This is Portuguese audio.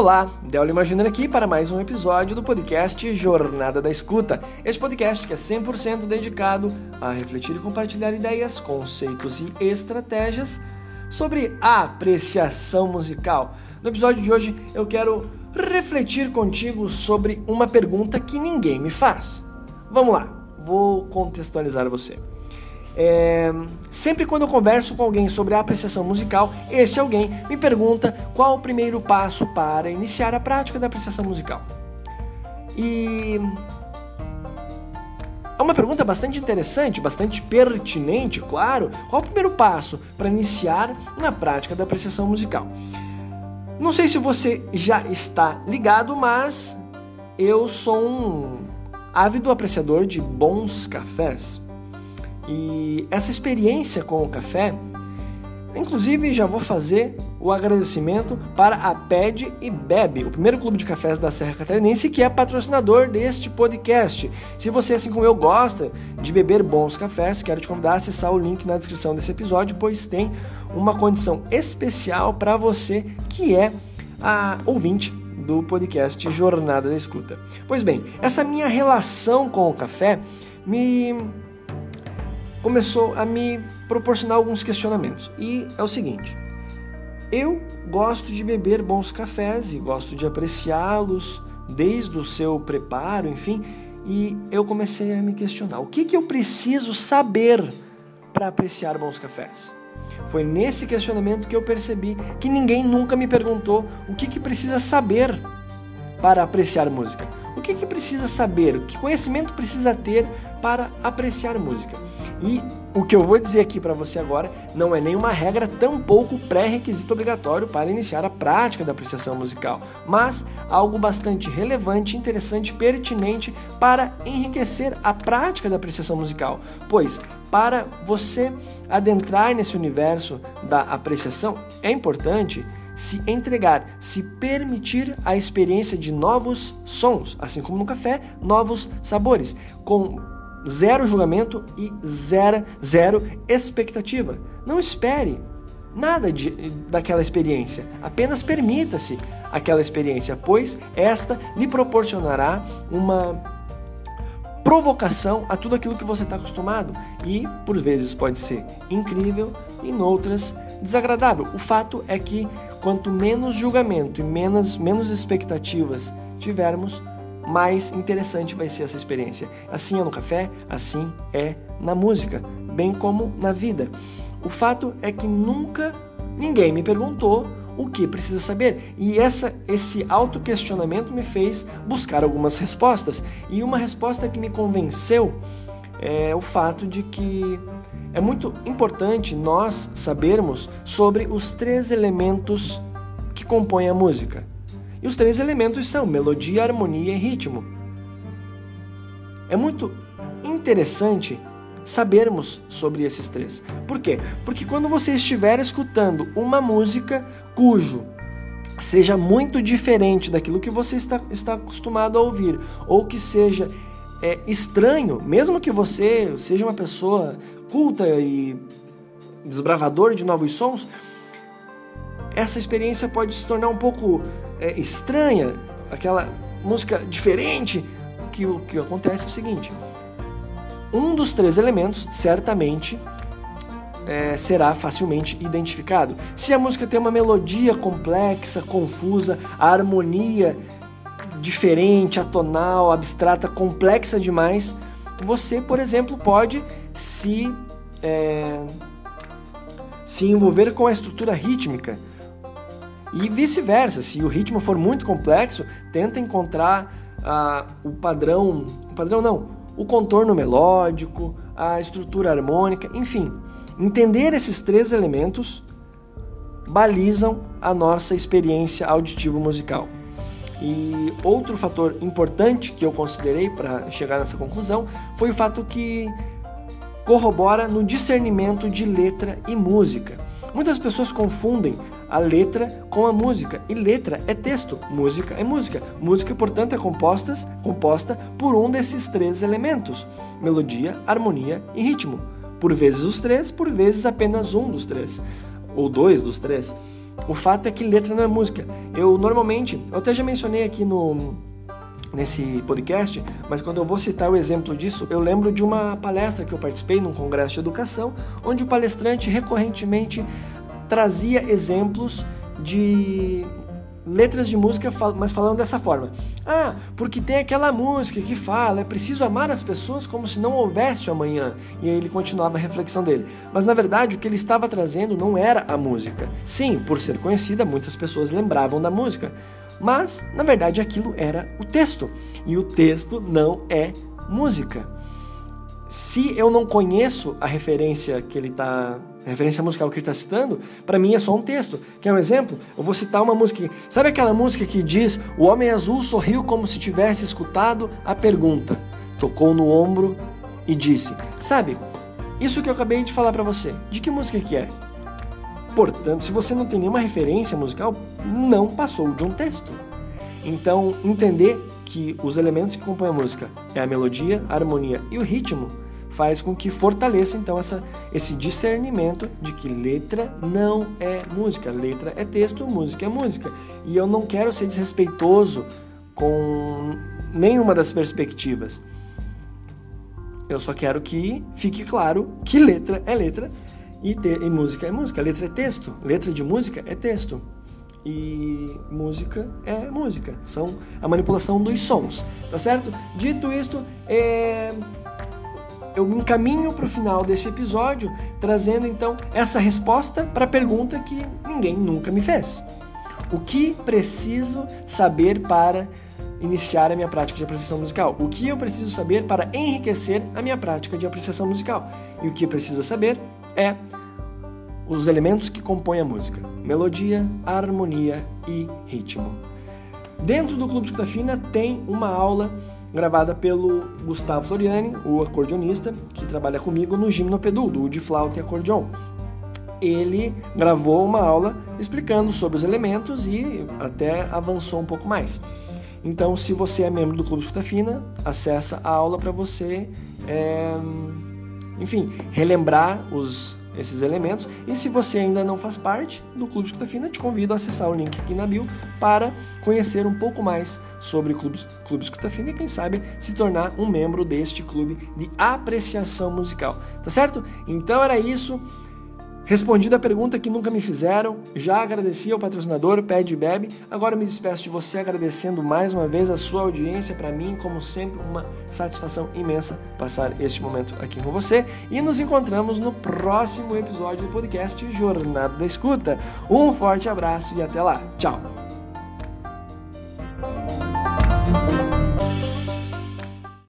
Olá, Del Imaginando aqui para mais um episódio do podcast Jornada da Escuta. Este podcast que é 100% dedicado a refletir e compartilhar ideias, conceitos e estratégias sobre a apreciação musical. No episódio de hoje eu quero refletir contigo sobre uma pergunta que ninguém me faz. Vamos lá, vou contextualizar você. É, sempre quando eu converso com alguém sobre a apreciação musical, esse alguém me pergunta qual o primeiro passo para iniciar a prática da apreciação musical. E é uma pergunta bastante interessante, bastante pertinente, claro. Qual o primeiro passo para iniciar na prática da apreciação musical? Não sei se você já está ligado, mas eu sou um ávido apreciador de bons cafés. E essa experiência com o café, inclusive já vou fazer o agradecimento para a Pede e Bebe, o primeiro clube de cafés da Serra Catarinense que é patrocinador deste podcast. Se você, assim como eu, gosta de beber bons cafés, quero te convidar a acessar o link na descrição desse episódio, pois tem uma condição especial para você que é a ouvinte do podcast Jornada da Escuta. Pois bem, essa minha relação com o café me começou a me proporcionar alguns questionamentos. E é o seguinte: eu gosto de beber bons cafés e gosto de apreciá-los desde o seu preparo, enfim, e eu comecei a me questionar: o que, que eu preciso saber para apreciar bons cafés? Foi nesse questionamento que eu percebi que ninguém nunca me perguntou o que, que precisa saber para apreciar música. O que, que precisa saber? Que conhecimento precisa ter para apreciar música? E o que eu vou dizer aqui para você agora não é nenhuma regra, tampouco pré-requisito obrigatório para iniciar a prática da apreciação musical, mas algo bastante relevante, interessante, pertinente para enriquecer a prática da apreciação musical. Pois, para você adentrar nesse universo da apreciação, é importante se entregar, se permitir a experiência de novos sons, assim como no café, novos sabores, com zero julgamento e zero, zero expectativa. Não espere nada de, daquela experiência, apenas permita-se aquela experiência, pois esta lhe proporcionará uma provocação a tudo aquilo que você está acostumado e por vezes pode ser incrível em outras desagradável. O fato é que quanto menos julgamento e menos, menos expectativas tivermos, mais interessante vai ser essa experiência. Assim é no café, assim é na música, bem como na vida. O fato é que nunca ninguém me perguntou o que precisa saber. E essa, esse autoquestionamento me fez buscar algumas respostas. E uma resposta que me convenceu é o fato de que é muito importante nós sabermos sobre os três elementos que compõem a música. E os três elementos são melodia, harmonia e ritmo. É muito interessante sabermos sobre esses três. Por quê? Porque quando você estiver escutando uma música cujo seja muito diferente daquilo que você está, está acostumado a ouvir, ou que seja é, estranho, mesmo que você seja uma pessoa culta e desbravador de novos sons, essa experiência pode se tornar um pouco é, estranha, aquela música diferente. Que o que acontece é o seguinte: um dos três elementos certamente é, será facilmente identificado. Se a música tem uma melodia complexa, confusa, a harmonia diferente, atonal, abstrata, complexa demais, você, por exemplo, pode se, é, se envolver com a estrutura rítmica. E vice-versa, se o ritmo for muito complexo, tenta encontrar ah, o padrão, o padrão não, o contorno melódico, a estrutura harmônica, enfim. Entender esses três elementos balizam a nossa experiência auditivo musical. E outro fator importante que eu considerei para chegar nessa conclusão foi o fato que corrobora no discernimento de letra e música. Muitas pessoas confundem a letra com a música, e letra é texto, música é música. Música, portanto, é composta, composta por um desses três elementos: melodia, harmonia e ritmo. Por vezes os três, por vezes apenas um dos três, ou dois dos três. O fato é que letra não é música. Eu normalmente, eu até já mencionei aqui no nesse podcast, mas quando eu vou citar o exemplo disso, eu lembro de uma palestra que eu participei num congresso de educação, onde o palestrante recorrentemente trazia exemplos de letras de música, mas falando dessa forma. Ah, porque tem aquela música que fala, é preciso amar as pessoas como se não houvesse amanhã. E aí ele continuava a reflexão dele. Mas na verdade o que ele estava trazendo não era a música. Sim, por ser conhecida, muitas pessoas lembravam da música. Mas na verdade aquilo era o texto. E o texto não é música se eu não conheço a referência que ele está referência musical que ele está citando, para mim é só um texto. Quer um exemplo? Eu vou citar uma música. Sabe aquela música que diz: O homem azul sorriu como se tivesse escutado a pergunta, tocou no ombro e disse: Sabe, isso que eu acabei de falar para você, de que música que é? Portanto, se você não tem nenhuma referência musical, não passou de um texto. Então, entender que os elementos que compõem a música é a melodia, a harmonia e o ritmo faz com que fortaleça então essa, esse discernimento de que letra não é música, letra é texto, música é música. E eu não quero ser desrespeitoso com nenhuma das perspectivas. Eu só quero que fique claro que letra é letra e, te, e música é música. Letra é texto, letra de música é texto e música é música, são a manipulação dos sons, tá certo? Dito isto, é... eu me encaminho para o final desse episódio trazendo então essa resposta para a pergunta que ninguém nunca me fez. O que preciso saber para iniciar a minha prática de apreciação musical? O que eu preciso saber para enriquecer a minha prática de apreciação musical? E o que precisa saber é os elementos que compõem a música: melodia, harmonia e ritmo. Dentro do Clube Escuta Fina tem uma aula gravada pelo Gustavo Floriani, o acordeonista, que trabalha comigo no Gimnopedu, do de flauta e acordeon. Ele gravou uma aula explicando sobre os elementos e até avançou um pouco mais. Então, se você é membro do Clube Escuta Fina, acessa a aula para você, é, enfim, relembrar os esses elementos. E se você ainda não faz parte do Clube Escuta Fina, te convido a acessar o link aqui na bio para conhecer um pouco mais sobre o Clube, Clube Escuta Fina e quem sabe se tornar um membro deste clube de apreciação musical. Tá certo? Então era isso. Respondi a pergunta que nunca me fizeram, já agradeci ao patrocinador Pede Bebe, agora me despeço de você agradecendo mais uma vez a sua audiência, para mim, como sempre, uma satisfação imensa passar este momento aqui com você e nos encontramos no próximo episódio do podcast Jornada da Escuta. Um forte abraço e até lá. Tchau!